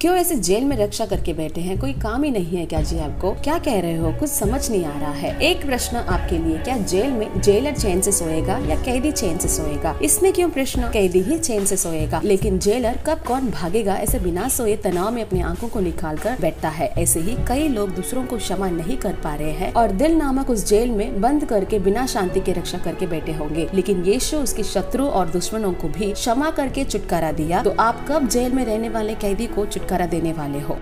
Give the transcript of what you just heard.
क्यों ऐसे जेल में रक्षा करके बैठे हैं? कोई काम ही नहीं है क्या जी आपको? क्या कह रहे हो? कुछ समझ नहीं आ रहा है। एक प्रश्न आपके लिए, क्या जेल में जेलर चैन से सोएगा या कैदी चैन से सोएगा? इसमें क्यों प्रश्न? कैदी ही चैन से सोएगा। लेकिन जेलर कब कौन भागेगा? ऐसे बिना सोए तनाव में अपनी आँखों को निकाल कर बैठता है। ऐसे ही कई लोग दूसरों को क्षमा नहीं कर पा रहे हैं और दिल नामक उस जेल में बंद करके बिना शांति के रक्षा करके बैठे होंगे। लेकिन यीशु उसके शत्रु और दुश्मनों को भी क्षमा करके छुटकारा दिया। तो आप कब जेल में रहने वाले कैदी को छुटकारा देने वाले हो।